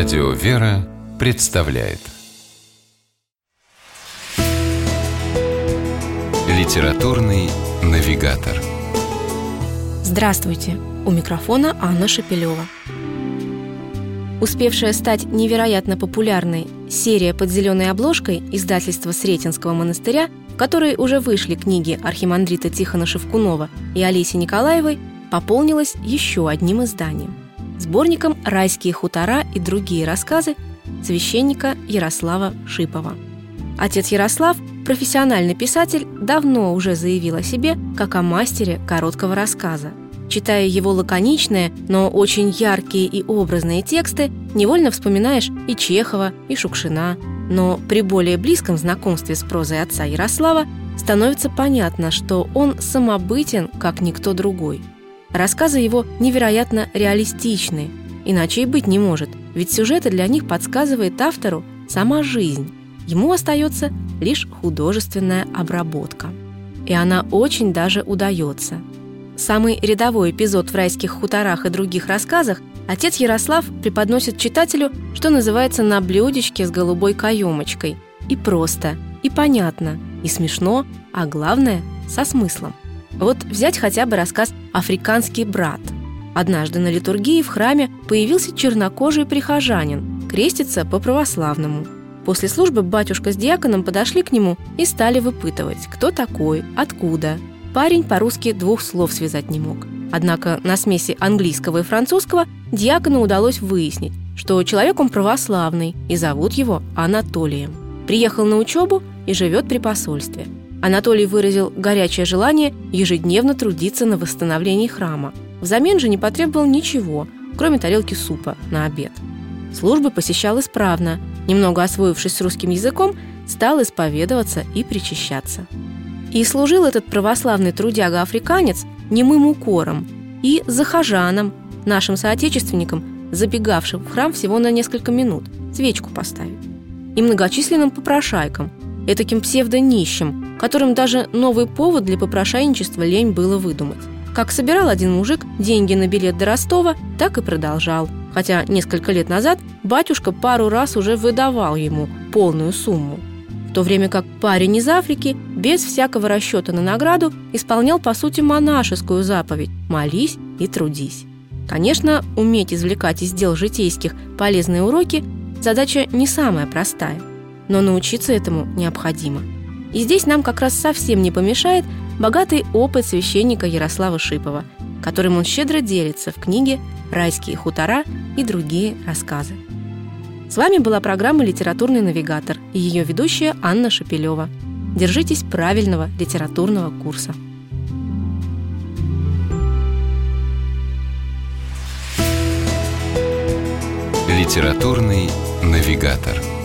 Радио «Вера» представляет Литературный навигатор Здравствуйте! У микрофона Анна Шапилева. Успевшая стать невероятно популярной серия под зеленой обложкой издательства Сретенского монастыря, в которой уже вышли книги архимандрита Тихона Шевкунова и Олеси Николаевой, пополнилась еще одним изданием – сборником «Райские хутора и другие рассказы» священника Ярослава Шипова. Отец Ярослав, профессиональный писатель, давно уже заявил о себе как о мастере короткого рассказа. Читая его лаконичные, но очень яркие и образные тексты, невольно вспоминаешь и Чехова, и Шукшина. Но при более близком знакомстве с прозой отца Ярослава становится понятно, что он самобытен, как никто другой – Рассказы его невероятно реалистичны, иначе и быть не может, ведь сюжеты для них подсказывает автору сама жизнь. Ему остается лишь художественная обработка. И она очень даже удается. Самый рядовой эпизод в «Райских хуторах» и других рассказах отец Ярослав преподносит читателю, что называется, на блюдечке с голубой каемочкой. И просто, и понятно, и смешно, а главное – со смыслом. Вот взять хотя бы рассказ «Африканский брат». Однажды на литургии в храме появился чернокожий прихожанин, крестится по-православному. После службы батюшка с диаконом подошли к нему и стали выпытывать, кто такой, откуда. Парень по-русски двух слов связать не мог. Однако на смеси английского и французского диакону удалось выяснить, что человек он православный, и зовут его Анатолием. Приехал на учебу и живет при посольстве – Анатолий выразил горячее желание ежедневно трудиться на восстановлении храма. Взамен же не потребовал ничего, кроме тарелки супа на обед. Службы посещал исправно, немного освоившись с русским языком, стал исповедоваться и причащаться. И служил этот православный трудяга-африканец немым укором и захожанам, нашим соотечественникам, забегавшим в храм всего на несколько минут, свечку поставить, и многочисленным попрошайкам, этаким псевдонищем, которым даже новый повод для попрошайничества лень было выдумать. Как собирал один мужик деньги на билет до Ростова, так и продолжал. Хотя несколько лет назад батюшка пару раз уже выдавал ему полную сумму. В то время как парень из Африки без всякого расчета на награду исполнял по сути монашескую заповедь «молись и трудись». Конечно, уметь извлекать из дел житейских полезные уроки – задача не самая простая но научиться этому необходимо. И здесь нам как раз совсем не помешает богатый опыт священника Ярослава Шипова, которым он щедро делится в книге «Райские хутора» и другие рассказы. С вами была программа «Литературный навигатор» и ее ведущая Анна Шапилева. Держитесь правильного литературного курса. Литературный навигатор.